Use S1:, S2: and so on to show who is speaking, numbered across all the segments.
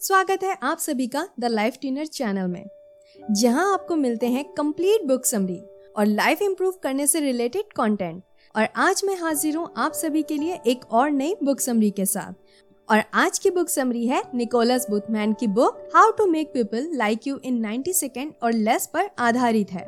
S1: स्वागत है आप सभी का द लाइफ ट्यूनर चैनल में। जहाँ आपको मिलते हैं कंप्लीट बुक समरी और लाइफ इम्प्रूव करने से रिलेटेड कंटेंट और आज मैं हाजिर हूँ आप सभी के लिए एक और नई बुक समरी के साथ। और आज की बुक समरी है निकोलस बुथमैन की book how to make people like you in 90 second और लेस पर आधारित है।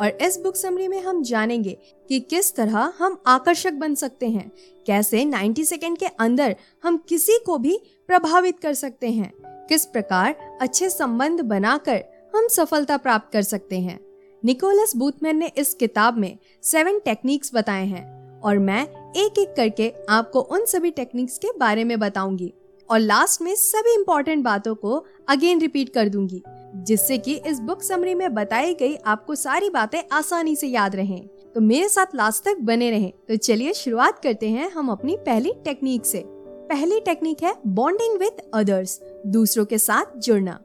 S1: और इस बुक समरी में हम जानेंगे कि किस तरह हम आकर्षक बन सकते हैं, कैसे 90 सेकेंड के अंदर हम किसी को भी प्रभावित कर सकते हैं, किस प्रकार अच्छे संबंध बनाकर हम सफलता प्राप्त कर सकते हैं। निकोलस बूथमैन ने इस किताब में सेवन टेक्निक्स बताए हैं और मैं एक एक करके आपको उन सभी टेक्निक्स के बारे में बताऊँगी। और लास्ट में सभी इम्पोर्टेंट बातों को अगेन रिपीट कर दूँगी, जिससे कि इस बुक समरी में बताई गई आपको सारी बातें आसानी से याद रहें। तो मेरे साथ लास्ट तक बने रहें। तो चलिए शुरुआत करते हैं हम अपनी पहली टेक्निक से। पहली टेक्निक है बॉन्डिंग विद अदर्स दूसरों के साथ जुड़ना।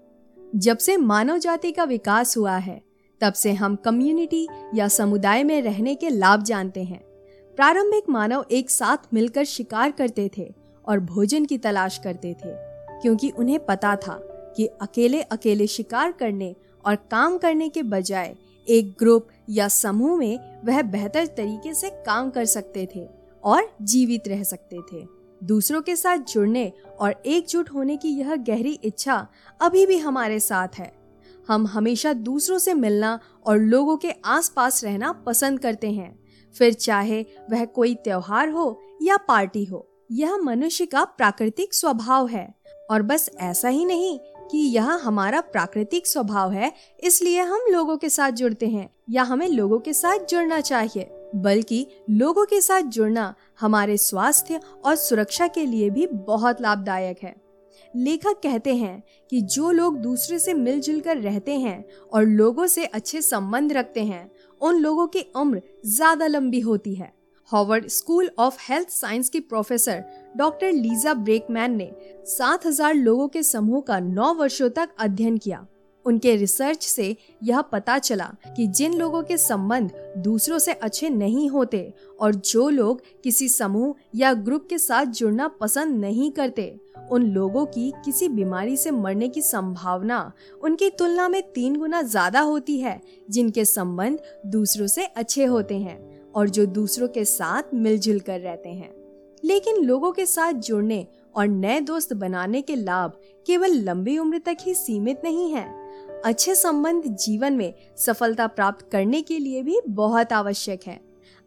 S1: जब से मानव जाति का विकास हुआ है, तब से हम कम्युनिटी या समुदाय में रहने के लाभ जानते हैं। प्रारंभिक मानव एक साथ मिलकर शिकार करते थे और भोजन की तलाश करते थे, क्योंकि उन्हें पता था कि अकेले अकेले शिकार करने और काम करने के बजाय एक ग्रुप या समूह में वह बेहतर तरीके से काम कर सकते थे और जीवित रह सकते थे। दूसरों के साथ जुड़ने और एकजुट होने की यह गहरी इच्छा अभी भी हमारे साथ है। हम हमेशा दूसरों से मिलना और लोगों के आसपास रहना पसंद करते हैं। फिर चाहे वह कोई त्योहार हो या पार्टी हो, यह मनुष्य का प्राकृतिक स्वभाव है। और बस ऐसा ही नहीं कि यह हमारा प्राकृतिक स्वभाव है, इसलिए हम लोगों के साथ जुड़ते हैं या हमें लोगों के साथ जुड़ना चाहिए, बल्कि लोगों के साथ जुड़ना हमारे स्वास्थ्य और सुरक्षा के लिए भी बहुत लाभदायक है। लेखक कहते हैं कि जो लोग दूसरे से मिलजुल कर रहते हैं और लोगों से अच्छे संबंध रखते हैं उन लोगों की उम्र ज़्यादा लंबी होती है। Harvard school of health science की प्रोफेसर डॉक्टर लीजा ब्रेकमैन ने 7000 लोगों के समूह का 9 वर्षों तक अध्ययन किया। उनके रिसर्च से यह पता चला कि जिन लोगों के संबंध दूसरों से अच्छे नहीं होते और जो लोग किसी समूह या ग्रुप के साथ जुड़ना पसंद नहीं करते, उन लोगों की किसी बीमारी से मरने की संभावना उनकी तुलना में तीन गुना ज़्यादा होती है, जिनके संबंध दूसरों से अच्छे होते हैं और जो दूसरों के साथ मिलजुल कर रहते हैं। लेकिन लोगों के साथ जुड़ने और नए दोस्त बनाने के लाभ केवल लंबी उम्र तक ही सीमित नहीं है। अच्छे संबंध जीवन में सफलता प्राप्त करने के लिए भी बहुत आवश्यक है।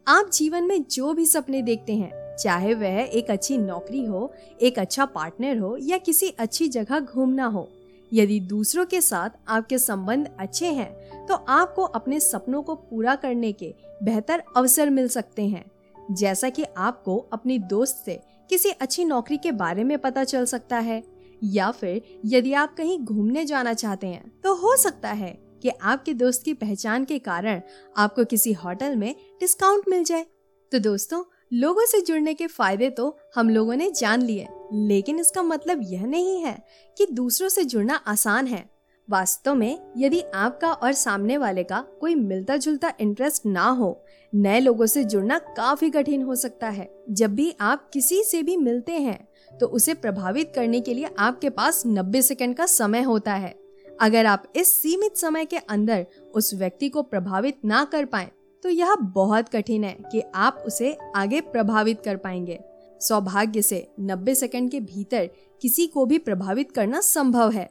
S1: आप जीवन में जो भी सपने देखते हैं, चाहे वह एक अच्छी नौकरी हो, एक अच्छा पार्टनर हो या किसी अच्छी जगह घूमना हो, यदि दूसरों के साथ आपके संबंध अच्छे हैं तो आपको अपने सपनों को पूरा करने के बेहतर अवसर मिल सकते हैं। जैसा कि आपको अपनी दोस्त से किसी अच्छी नौकरी के बारे में पता चल सकता है या फिर यदि आप कहीं घूमने जाना चाहते हैं तो हो सकता है कि आपके दोस्त की पहचान के कारण आपको किसी होटल में डिस्काउंट मिल जाए। तो दोस्तों, लोगों से जुड़ने के फ़ायदे तो हम लोगों ने जान लिए, लेकिन इसका मतलब यह नहीं है कि दूसरों से जुड़ना आसान है। वास्तव में, यदि आपका और सामने वाले का कोई मिलता जुलता इंटरेस्ट ना हो, नए लोगों से जुड़ना काफ़ी कठिन हो सकता है। जब भी आप किसी से भी मिलते हैं तो उसे प्रभावित करने के लिए आपके पास 90 सेकंड का समय होता है। अगर आप इस सीमित समय के अंदर उस व्यक्ति को प्रभावित ना कर पाए तो यह बहुत कठिन है कि आप उसे आगे प्रभावित कर पाएँगे। सौभाग्य से 90 सेकंड के भीतर किसी को भी प्रभावित करना संभव है।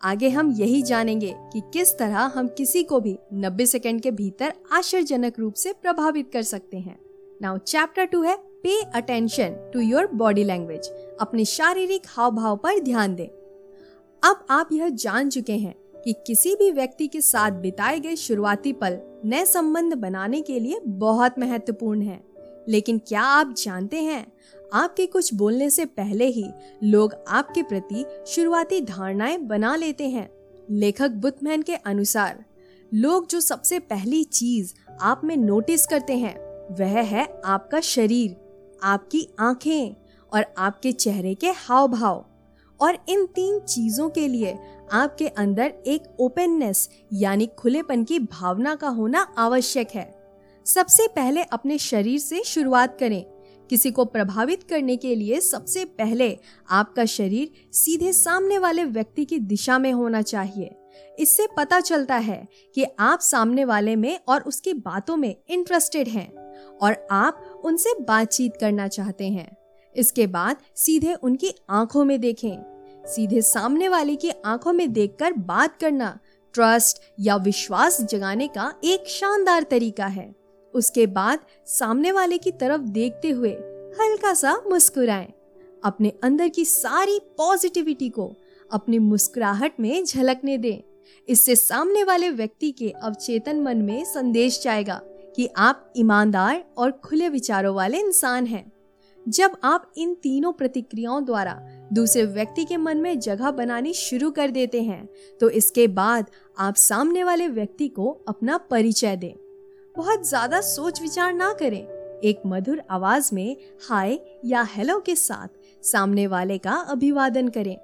S1: आगे हम यही जानेंगे कि किस तरह हम किसी को भी 90 सेकंड के भीतर आश्चर्यजनक रूप से प्रभावित कर सकते हैं। नाउ, चैप्टर टू है pay attention to your body language अपने शारीरिक हाव भाव पर ध्यान दें। अब आप यह जान चुके हैं कि किसी भी व्यक्ति के साथ बिताए गए शुरुआती पल नए संबंध बनाने के लिए बहुत महत्वपूर्ण है। लेकिन क्या आप जानते हैं, आपके कुछ बोलने से पहले ही लोग आपके प्रति शुरुआती धारणाएँ बना लेते हैं। लेखक बुथमैन के अनुसार, लोग जो सबसे पहली चीज़ आप में नोटिस करते हैं, वह है आपका शरीर। आपकी आँखें और आपके चेहरे के हाव भाव और इन तीन चीज़ों के लिए आपके अंदर एक ओपननेस यानी खुलेपन की भावना का होना आवश्यक है। सबसे पहले अपने शरीर से शुरुआत करें। किसी को प्रभावित करने के लिए सबसे पहले आपका शरीर सीधे सामने वाले व्यक्ति की दिशा में होना चाहिए। इससे पता चलता है कि आप सामने वाले में और उसकी बातों में इंटरेस्टेड हैं। और आप उनसे बातचीत करना चाहते हैं। इसके बाद सीधे उनकी आँखों में देखें। सीधे सामने वाले की आँखों में देखकर बात करना ट्रस्ट या विश्वास जगाने का एक शानदार तरीका है। उसके बाद सामने वाले की तरफ़ देखते हुए हल्का सा मुस्कुराएँ। अपने अंदर की सारी पॉजिटिविटी को अपनी मुस्कुराहट में झलकने दें। इससे सामने वाले व्यक्ति के अवचेतन मन में संदेश जाएगा। कि आप ईमानदार और खुले विचारों वाले इंसान हैं। जब आप इन तीनों प्रतिक्रियाओं द्वारा दूसरे व्यक्ति के मन में जगह बनानी शुरू कर देते हैं तो इसके बाद आप सामने वाले व्यक्ति को अपना परिचय दें। बहुत ज़्यादा सोच विचार ना करें। एक मधुर आवाज़ में हाय या हेलो के साथ सामने वाले का अभिवादन करें।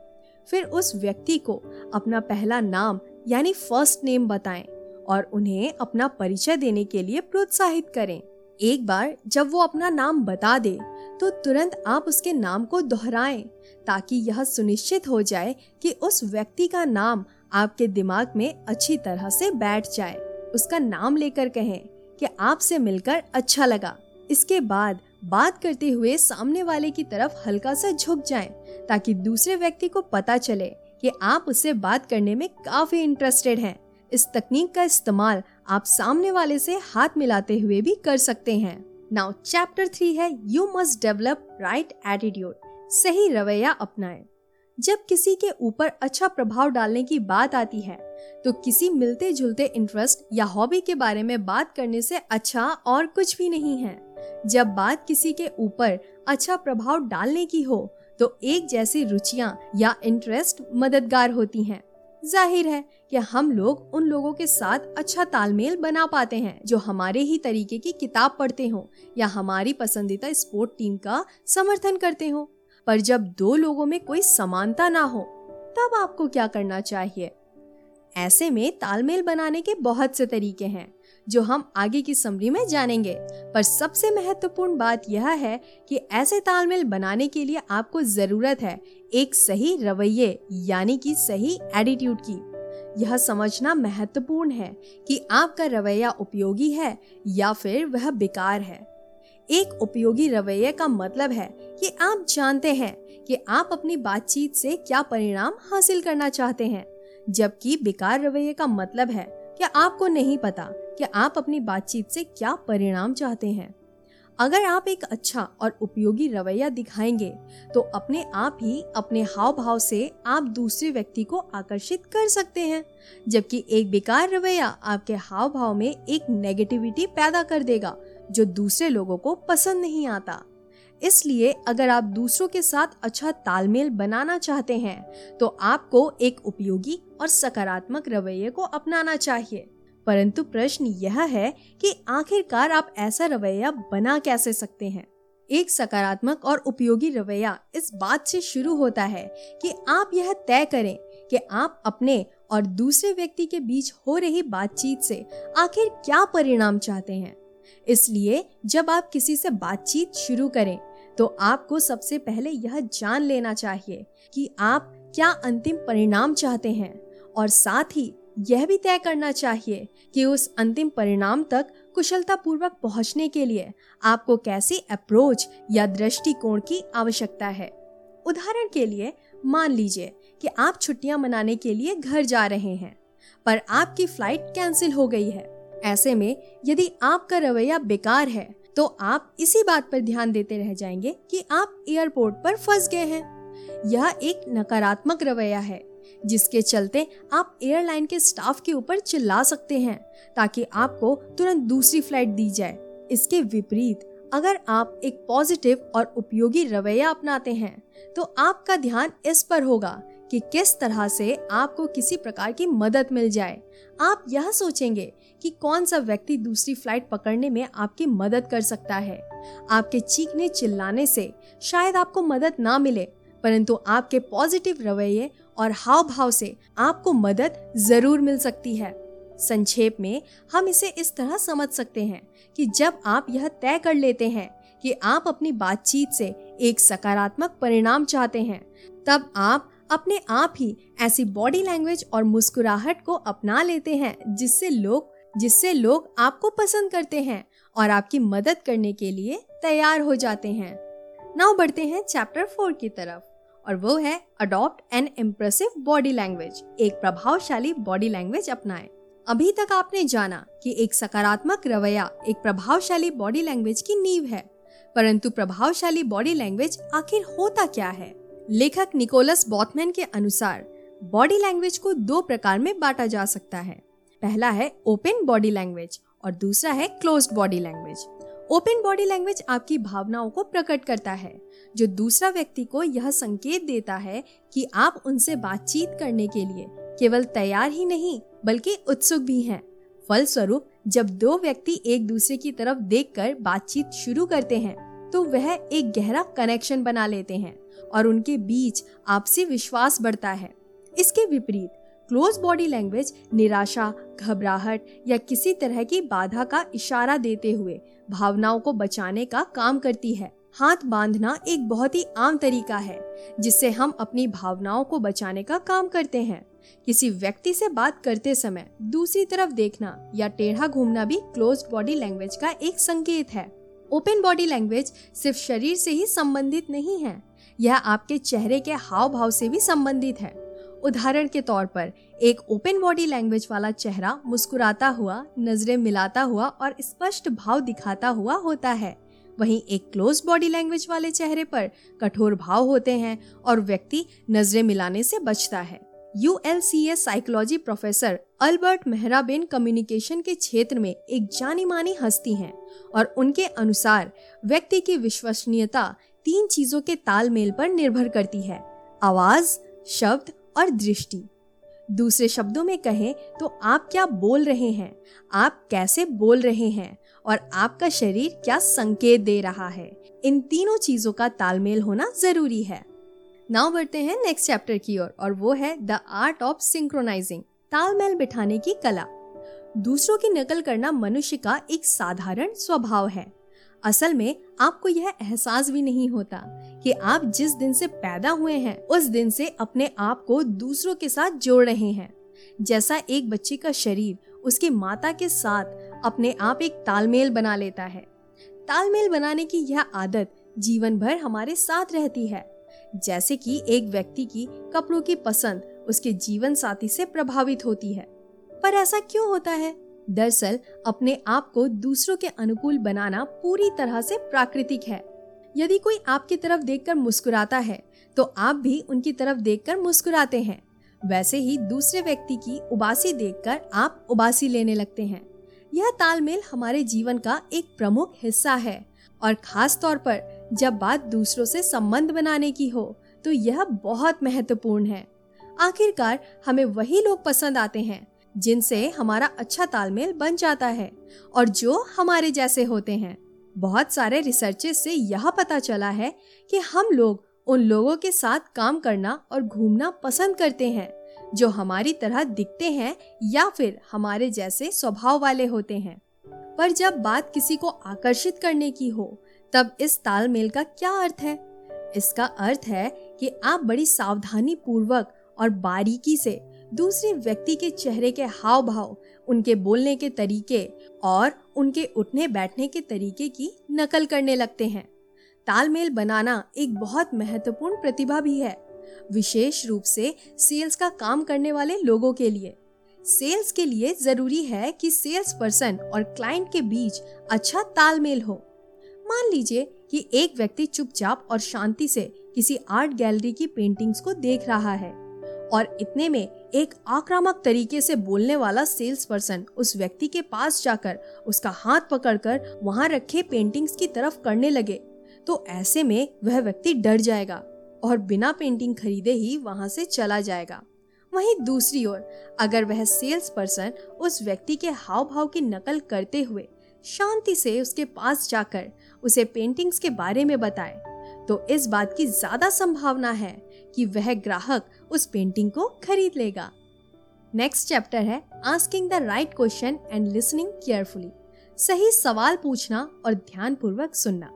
S1: फिर उस व्यक्ति को अपना पहला नाम यानी फ़र्स्ट नेम बताएँ। और उन्हें अपना परिचय देने के लिए प्रोत्साहित करें। एक बार जब वो अपना नाम बता दे तो तुरंत आप उसके नाम को दोहराएँ, ताकि यह सुनिश्चित हो जाए कि उस व्यक्ति का नाम आपके दिमाग में अच्छी तरह से बैठ जाए। उसका नाम लेकर कहें कि आपसे मिलकर अच्छा लगा। इसके बाद बात करते हुए सामने वाले की तरफ़ हल्का सा झुक जाएँ, ताकि दूसरे व्यक्ति को पता चले कि आप उससे बात करने में काफ़ी इंटरेस्टेड हैं। इस तकनीक का इस्तेमाल आप सामने वाले से हाथ मिलाते हुए भी कर सकते हैं। नाउ चैप्टर थ्री है you must develop right attitude सही रवैया अपनाएँ। जब किसी के ऊपर अच्छा प्रभाव डालने की बात आती है तो किसी मिलते जुलते इंटरेस्ट या हॉबी के बारे में बात करने से अच्छा और कुछ भी नहीं है। जब बात किसी के ऊपर अच्छा प्रभाव डालने की हो तो एक जैसी रुचियाँ या इंटरेस्ट मददगार होती हैं। ज़ाहिर है कि हम लोग उन लोगों के साथ अच्छा तालमेल बना पाते हैं, जो हमारे ही तरीके की किताब पढ़ते हो या हमारी पसंदीदा स्पोर्ट टीम का समर्थन करते हो। पर जब दो लोगों में कोई समानता ना हो, तब आपको क्या करना चाहिए? ऐसे में तालमेल बनाने के बहुत से तरीके हैं। जो हम आगे की समरी में जानेंगे। पर सबसे महत्वपूर्ण बात यह है कि ऐसे तालमेल बनाने के लिए आपको ज़रूरत है एक सही रवैये, यानी कि सही एटीट्यूड की। यह समझना महत्वपूर्ण है कि आपका रवैया उपयोगी है या फिर वह बेकार है। एक उपयोगी रवैये का मतलब है कि आप जानते हैं कि आप अपनी बातचीत से क्या परिणाम हासिल करना चाहते हैं, जबकि बेकार रवैये का मतलब है कि आपको नहीं पता कि आप अपनी बातचीत से क्या परिणाम चाहते हैं। अगर आप एक अच्छा और उपयोगी रवैया दिखाएँगे तो अपने आप ही अपने हाव भाव से आप दूसरे व्यक्ति को आकर्षित कर सकते हैं, जबकि एक बेकार रवैया आपके हाव भाव में एक नेगेटिविटी पैदा कर देगा, जो दूसरे लोगों को पसंद नहीं आता। इसलिए अगर आप दूसरों के साथ अच्छा तालमेल बनाना चाहते हैं तो आपको एक उपयोगी और सकारात्मक रवैये को अपनाना चाहिए। परंतु प्रश्न यह है कि आखिरकार आप ऐसा रवैया बना कैसे सकते हैं? एक सकारात्मक और उपयोगी रवैया इस बात से शुरू होता है कि आप यह तय करें कि आप अपने और दूसरे व्यक्ति के बीच हो रही बातचीत से आखिर क्या परिणाम चाहते हैं? इसलिए जब आप किसी से बातचीत शुरू करें तो आपको सबसे पहले यह जान लेना चाहिए कि आप क्या अंतिम परिणाम चाहते हैं और साथ ही यह भी तय करना चाहिए कि उस अंतिम परिणाम तक कुशलता पूर्वक पहुँचने के लिए आपको कैसी अप्रोच या दृष्टिकोण की आवश्यकता है। उदाहरण के लिए, मान लीजिए कि आप छुट्टियाँ मनाने के लिए घर जा रहे हैं, पर आपकी फ़्लाइट कैंसिल हो गई है। ऐसे में यदि आपका रवैया बेकार है तो आप इसी बात पर ध्यान देते रह जाएँगे कि आप एयरपोर्ट पर फंस गए हैं। यह एक नकारात्मक रवैया है। जिसके चलते आप एयरलाइन के स्टाफ के ऊपर चिल्ला सकते हैं, ताकि आपको तुरंत दूसरी फ़्लाइट दी जाए। इसके विपरीत, अगर आप एक पॉजिटिव और उपयोगी रवैया अपनाते हैं तो आपका ध्यान इस पर होगा कि किस तरह से आपको किसी प्रकार की मदद मिल जाए। आप यह सोचेंगे कि कौन सा व्यक्ति दूसरी फ़्लाइट पकड़ने में आपकी मदद कर सकता है। आपके चीखने चिल्लाने से शायद आपको मदद ना मिले, परंतु आपके पॉजिटिव रवैये और हाव भाव से आपको मदद ज़रूर मिल सकती है। संक्षेप में, हम इसे इस तरह समझ सकते हैं कि जब आप यह तय कर लेते हैं कि आप अपनी बातचीत से एक सकारात्मक परिणाम चाहते हैं, तब आप अपने आप ही ऐसी बॉडी लैंग्वेज और मुस्कुराहट को अपना लेते हैं जिससे लोग जिससे लोग आपको पसंद करते हैं और आपकी मदद करने के लिए तैयार हो जाते हैं। नाउ बढ़ते हैं चैप्टर फोर की तरफ़। और वो है adopt an impressive body language एक प्रभावशाली बॉडी लैंग्वेज अपनाएँ। अभी तक आपने जाना कि एक सकारात्मक रवैया एक प्रभावशाली बॉडी लैंग्वेज की नींव है, परंतु प्रभावशाली बॉडी लैंग्वेज आखिर होता क्या है? लेखक निकोलस बॉथमैन के अनुसार बॉडी लैंग्वेज को दो प्रकार में बांटा जा सकता है। पहला है ओपन बॉडी लैंग्वेज और दूसरा है close body language open body language आपकी भावनाओं को प्रकट करता है जो दूसरा व्यक्ति को यह संकेत देता है कि आप उनसे बातचीत करने के लिए केवल तैयार ही नहीं, बल्कि उत्सुक भी हैं। फलस्वरूप, जब दो व्यक्ति एक दूसरे की तरफ़ देखकर बातचीत शुरू करते हैं तो वह एक गहरा कनेक्शन बना लेते हैं और उनके बीच आपसी विश्वास बढ़ता है इसके विपरीत क्लोज बॉडी लैंग्वेज निराशा, घबराहट या किसी तरह की बाधा का इशारा देते हुए भावनाओं को बचाने का काम करती है। हाथ बांधना एक बहुत ही आम तरीका है, जिससे हम अपनी भावनाओं को बचाने का काम करते हैं। किसी व्यक्ति से बात करते समय दूसरी तरफ़ देखना या टेढ़ा घूमना भी क्लोज बॉडी लैंग्वेज का एक संकेत है। ओपन बॉडी लैंग्वेज सिर्फ़ शरीर से ही संबंधित नहीं है, यह आपके चेहरे के हाव भाव से भी संबंधित है। उदाहरण के तौर पर, एक ओपन बॉडी लैंग्वेज वाला चेहरा मुस्कुराता हुआ, नज़रें मिलाता हुआ और स्पष्ट भाव दिखाता हुआ होता है। वहीं एक क्लोज बॉडी लैंग्वेज वाले चेहरे पर कठोर भाव होते हैं और व्यक्ति नज़रें मिलाने से बचता है। U L C S psychology professor Albert Mehrabian communication के क्षेत्र में एक जानी मानी हस्ती हैं और उनके अनुसार व्यक्ति की विश्वसनीयता तीन चीज़ों के तालमेल पर निर्भर करती है। आवाज़, शब्द और दृष्टि। दूसरे शब्दों में कहें तो आप क्या बोल रहे हैं? आप कैसे बोल रहे हैं? और आपका शरीर क्या संकेत दे रहा है? इन तीनों चीज़ों का तालमेल होना ज़रूरी है। नाउ बढ़ते हैं नेक्स्ट चैप्टर की ओर और, और वो है द आर्ट ऑफ़ सिंक्रोनाइजिंग तालमेल बिठाने की कला। दूसरों की नकल करना मनुष्य का एक साधारण स्वभाव है। असल में आपको यह एहसास भी नहीं होता कि आप जिस दिन से पैदा हुए हैं, उस दिन से अपने आप को दूसरों के साथ जोड़ रहे हैं। जैसा एक बच्चे का शरीर उसके माता के साथ अपने आप एक तालमेल बना लेता है। तालमेल बनाने की यह आदत जीवन भर हमारे साथ रहती है। जैसे कि एक व्यक्ति की कपड़ों की पसंद उसके जीवन साथी से प्रभावित होती है। पर ऐसा क्यों होता है? दरअसल, अपने आप को दूसरों के अनुकूल बनाना पूरी तरह से प्राकृतिक है। यदि कोई आपकी तरफ़ देखकर मुस्कुराता है तो आप भी उनकी तरफ़ देखकर मुस्कुराते हैं। वैसे ही दूसरे व्यक्ति की उबासी देखकर आप उबासी लेने लगते हैं। यह तालमेल हमारे जीवन का एक प्रमुख हिस्सा है, और खास तौर पर जब बात दूसरों से संबंध बनाने की हो तो यह बहुत महत्वपूर्ण है। आखिरकार हमें वही लोग पसंद आते हैं जिनसे हमारा अच्छा तालमेल बन जाता है और जो हमारे जैसे होते हैं। बहुत सारे रिसर्चेस से यह पता चला है कि हम लोग उन लोगों के साथ काम करना और घूमना पसंद करते हैं, जो हमारी तरह दिखते हैं या फिर हमारे जैसे स्वभाव वाले होते हैं। पर जब बात किसी को आकर्षित करने की हो, तब इस तालमेल का क्या अर्थ है? इसका अर्थ है कि आप बड़ी सावधानी पूर्वक और बारीकी से दूसरे व्यक्ति के चेहरे के हाव भाव उनके बोलने के तरीके और उनके उठने बैठने के तरीके की नकल करने लगते हैं। तालमेल बनाना एक बहुत महत्वपूर्ण प्रतिभा भी है, विशेष रूप से सेल्स का काम करने वाले लोगों के लिए। सेल्स के लिए ज़रूरी है कि सेल्स पर्सन और क्लाइंट के बीच अच्छा तालमेल हो। मान लीजिए कि एक व्यक्ति चुपचाप और शांति से किसी आर्ट गैलरी की पेंटिंग्स को देख रहा है और इतने में एक आक्रामक तरीके से बोलने वाला सेल्स पर्सन उस व्यक्ति के पास जाकर उसका हाथ पकड़कर वहाँ रखे पेंटिंग्स की तरफ़ करने लगे। तो ऐसे में वह व्यक्ति डर जाएगा और बिना पेंटिंग खरीदे ही वहाँ से चला जाएगा। वहीं दूसरी ओर, अगर वह सेल्स पर्सन उस व्यक्ति के हाव भाव की नकल करते हुए शांति से उसके पास जाकर उसे पेंटिंग्स के बारे में बताए तो इस बात की ज़्यादा संभावना है कि वह ग्राहक उस पेंटिंग को खरीद लेगा। नेक्स्ट चैप्टर है asking the right question and listening carefully सही सवाल पूछना और ध्यान पूर्वक सुनना।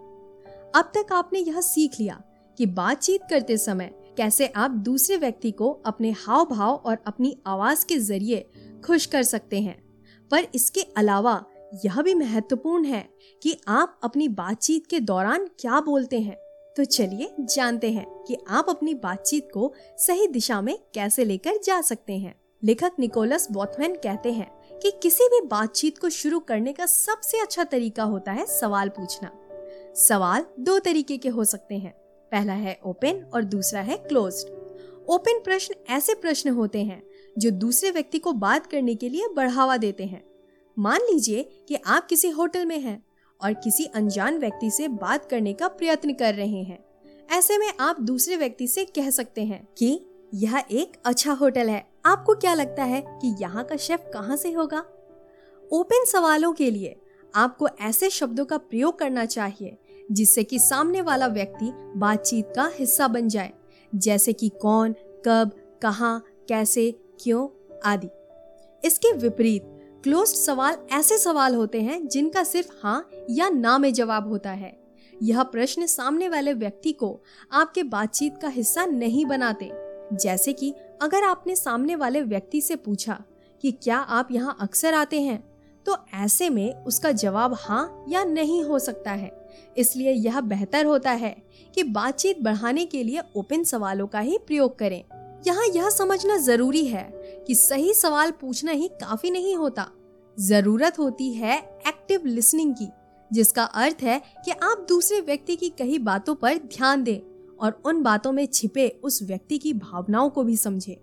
S1: अब तक आपने यह सीख लिया कि बातचीत करते समय कैसे आप दूसरे व्यक्ति को अपने हाव भाव और अपनी आवाज़ के ज़रिए खुश कर सकते हैं। पर इसके अलावा यह भी महत्वपूर्ण है कि आप अपनी बातचीत के दौरान क्या बोलते हैं। तो चलिए जानते हैं कि आप अपनी बातचीत को सही दिशा में कैसे लेकर जा सकते हैं। लेखक निकोलस बॉथमैन कहते हैं कि किसी भी बातचीत को शुरू करने का सबसे अच्छा तरीका होता है सवाल पूछना। सवाल दो तरीके के हो सकते हैं। पहला है ओपन और दूसरा है क्लोज्ड। ओपन प्रश्न ऐसे प्रश्न होते हैं जो दूसरे व्यक्ति को बात करने के लिए बढ़ावा देते हैं। मान लीजिए कि आप किसी होटल में हैं। और किसी अनजान व्यक्ति से बात करने का प्रयत्न कर रहे हैं। ऐसे में आप दूसरे व्यक्ति से कह सकते हैं कि, यह एक अच्छा होटल है। आपको क्या लगता है कि यहाँ का शेफ कहाँ से होगा? ओपन सवालों के लिए आपको ऐसे शब्दों का प्रयोग करना चाहिए, जिससे कि सामने वाला व्यक्ति बातचीत का हिस्सा बन जाए। जैसे कि कौन, कब, कहाँ, कैसे, क्यों, आदि। इसके विपरीत क्लोज्ड सवाल ऐसे सवाल होते हैं जिनका सिर्फ़ हाँ या ना में जवाब होता है। यह प्रश्न सामने वाले व्यक्ति को आपके बातचीत का हिस्सा नहीं बनाते। जैसे कि अगर आपने सामने वाले व्यक्ति से पूछा कि क्या आप यहाँ अक्सर आते हैं तो ऐसे में उसका जवाब हाँ या नहीं हो सकता है। इसलिए यह बेहतर होता है कि बातचीत बढ़ाने के लिए ओपन सवालों का ही प्रयोग करें। यहाँ यह समझना ज़रूरी है कि सही सवाल पूछना ही काफ़ी नहीं होता। ज़रूरत होती है एक्टिव लिसनिंग की, जिसका अर्थ है कि आप दूसरे व्यक्ति की कही बातों पर ध्यान दें और उन बातों में छिपे उस व्यक्ति की भावनाओं को भी समझें।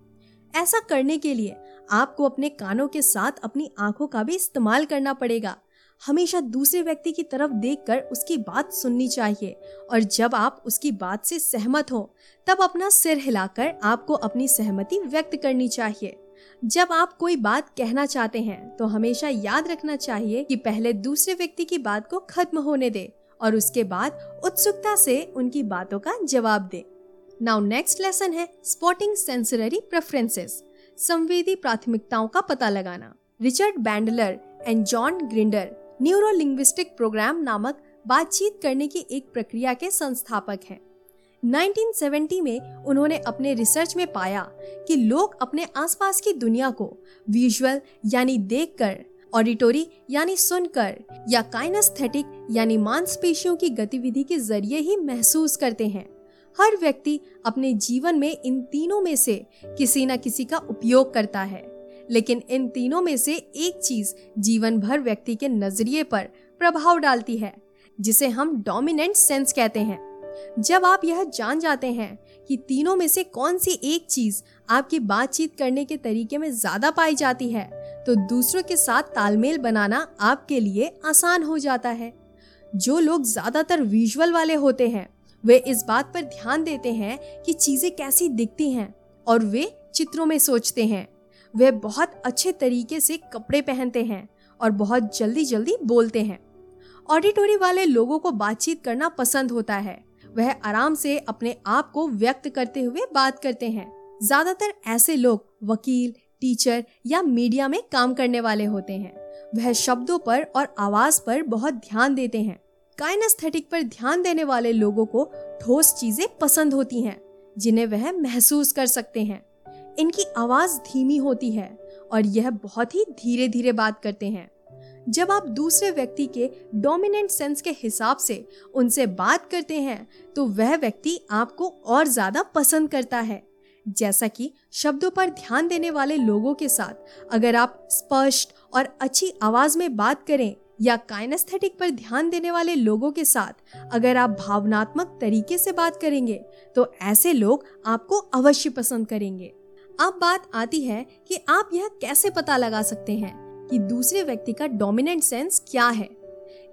S1: ऐसा करने के लिए आपको अपने कानों के साथ अपनी आँखों का भी इस्तेमाल करना पड़ेगा हमेशा दूसरे व्यक्ति की तरफ़ देखकर उसकी बात सुननी चाहिए और जब आप उसकी बात से सहमत हो, तब अपना सिर हिलाकर आपको अपनी सहमति व्यक्त करनी चाहिए जब आप कोई बात कहना चाहते हैं तो हमेशा याद रखना चाहिए कि पहले दूसरे व्यक्ति की बात को खत्म होने दे और उसके बाद उत्सुकता से उनकी बातों का जवाब दे। नाउ नेक्स्ट लेसन है स्पॉटिंग सेंसररी प्रेफरेंसेस संवेदी प्राथमिकताओं का पता लगाना। Richard Bandler and John Grinder neuro linguistic program नामक बातचीत करने की एक प्रक्रिया के संस्थापक हैं। 1970 में उन्होंने अपने रिसर्च में पाया कि लोग अपने आसपास की दुनिया को विजुअल यानी देखकर, ऑडिटोरी यानी सुनकर, या काइनेस्थेटिक यानी मांसपेशियों की गतिविधि के ज़रिए ही महसूस करते हैं। हर व्यक्ति अपने जीवन में इन तीनों में से किसी न किसी का उपयोग करता है। लेकिन इन तीनों में से एक चीज़ जीवन भर व्यक्ति के नज़रिए पर प्रभाव डालती है, जिसे हम डोमिनेंट सेंस कहते हैं। जब आप यह जान जाते हैं कि तीनों में से कौन सी एक चीज़ आपकी बातचीत करने के तरीके में ज़्यादा पाई जाती है तो दूसरों के साथ तालमेल बनाना आपके लिए आसान हो जाता है। जो लोग ज़्यादातर विजुअल वाले होते हैं, वे इस बात पर ध्यान देते हैं कि चीज़ें कैसी दिखती हैं और वे चित्रों में सोचते हैं। वे बहुत अच्छे तरीके से कपड़े पहनते हैं और बहुत जल्दी जल्दी बोलते हैं। ऑडिटोरी वाले लोगों को बातचीत करना पसंद होता है। वह आराम से अपने आप को व्यक्त करते हुए बात करते हैं। ज़्यादातर ऐसे लोग वकील, टीचर या मीडिया में काम करने वाले होते हैं। वह शब्दों पर और आवाज़ पर बहुत ध्यान देते हैं। काइनेस्थेटिक पर ध्यान देने वाले लोगों को ठोस चीज़ें पसंद होती हैं, जिन्हें वह महसूस कर सकते हैं। इनकी आवाज़ धीमी होती है और यह बहुत ही धीरे धीरे बात करते हैं। जब आप दूसरे व्यक्ति के डोमिनेंट सेंस के हिसाब से उनसे बात करते हैं तो वह व्यक्ति आपको और ज़्यादा पसंद करता है। जैसा कि शब्दों पर ध्यान देने वाले लोगों के साथ अगर आप स्पष्ट और अच्छी आवाज़ में बात करें या काइनेस्थेटिक पर ध्यान देने वाले लोगों के साथ अगर आप भावनात्मक तरीके से बात करेंगे तो ऐसे लोग आपको अवश्य पसंद करेंगे। अब बात आती है कि आप यह कैसे पता लगा सकते हैं। कि दूसरे व्यक्ति का डोमिनेंट सेंस क्या है।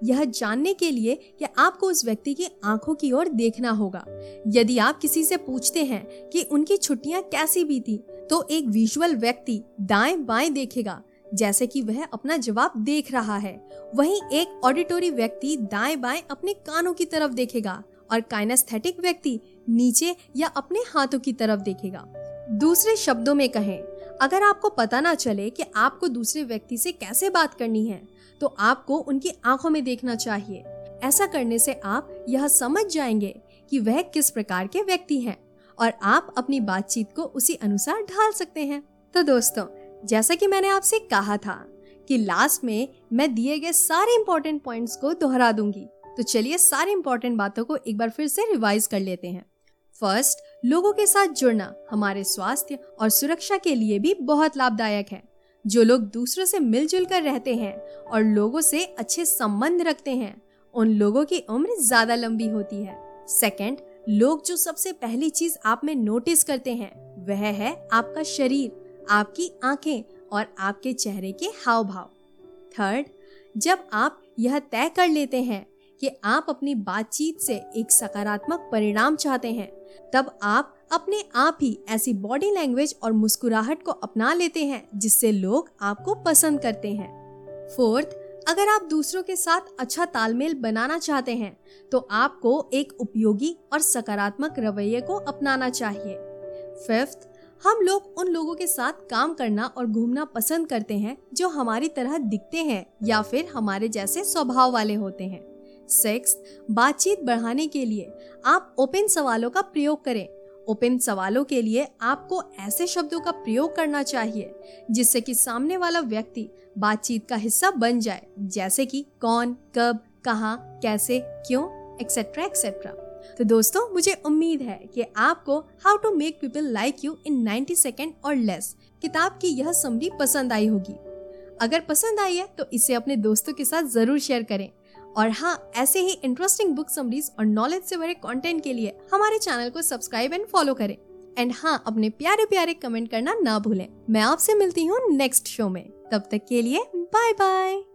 S1: यह जानने के लिए कि आपको उस व्यक्ति की आँखों की ओर देखना होगा। यदि आप किसी से पूछते हैं कि उनकी छुट्टियाँ कैसी बीती तो एक विजुअल व्यक्ति दाएँ बाएँ देखेगा, जैसे कि वह अपना जवाब देख रहा है। वहीं एक ऑडिटोरी व्यक्ति दाएँ बाएँ अपने कानों की तरफ़ देखेगा और काइनेस्थेटिक व्यक्ति नीचे या अपने हाथों की तरफ़ देखेगा। दूसरे शब्दों में कहें अगर आपको पता ना चले कि आपको दूसरे व्यक्ति से कैसे बात करनी है तो आपको उनकी आँखों में देखना चाहिए। ऐसा करने से आप यह समझ जाएँगे कि वह किस प्रकार के व्यक्ति हैं और आप अपनी बातचीत को उसी अनुसार ढाल सकते हैं। तो दोस्तों, जैसा कि मैंने आपसे कहा था कि लास्ट में मैं दिए गए सारे इंपॉर्टेंट पॉइंट्स को दोहरा दूँगी। तो चलिए सारी इंपॉर्टेंट बातों को एक बार फिर से रिवाइज कर लेते हैं। फ़र्स्ट लोगों के साथ जुड़ना हमारे स्वास्थ्य और सुरक्षा के लिए भी बहुत लाभदायक है। जो लोग दूसरों से मिलजुल कर रहते हैं और लोगों से अच्छे संबंध रखते हैं, उन लोगों की उम्र ज़्यादा लंबी होती है। सेकंड लोग जो सबसे पहली चीज़ आप में नोटिस करते हैं, वह है आपका शरीर, आपकी आँखें और आपके चेहरे के हाव भाव थर्ड जब आप यह तय कर लेते हैं कि आप अपनी बातचीत से एक सकारात्मक परिणाम चाहते हैं तब आप अपने आप ही ऐसी बॉडी लैंग्वेज और मुस्कुराहट को अपना लेते हैं, जिससे लोग आपको पसंद करते हैं। फोर्थ अगर आप दूसरों के साथ अच्छा तालमेल बनाना चाहते हैं तो आपको एक उपयोगी और सकारात्मक रवैये को अपनाना चाहिए। फिफ्थ हम लोग उन लोगों के साथ काम करना और घूमना पसंद करते हैं, जो हमारी तरह दिखते हैं या फिर हमारे जैसे स्वभाव वाले होते हैं। सिक्स बातचीत बढ़ाने के लिए आप ओपन सवालों का प्रयोग करें। ओपन सवालों के लिए आपको ऐसे शब्दों का प्रयोग करना चाहिए, जिससे कि सामने वाला व्यक्ति बातचीत का हिस्सा बन जाए, जैसे कि कौन, कब, कहा, कैसे, क्यों एक्सेट्रा एक्सेट्रा तो दोस्तों, मुझे उम्मीद है कि आपको how to make people like you in 90 second और लेस किताब की यह समरी पसंद आई होगी। अगर पसंद आई है तो इसे अपने दोस्तों के साथ ज़रूर शेयर करें। और हाँ ऐसे ही इंटरेस्टिंग बुक समरीज और नॉलेज से भरे कंटेंट के लिए हमारे चैनल को सब्सक्राइब एंड फॉलो करें। एंड हाँ अपने प्यारे प्यारे कमेंट करना ना भूलें। मैं आपसे मिलती हूँ नेक्स्ट शो में। तब तक के लिए बाय बाय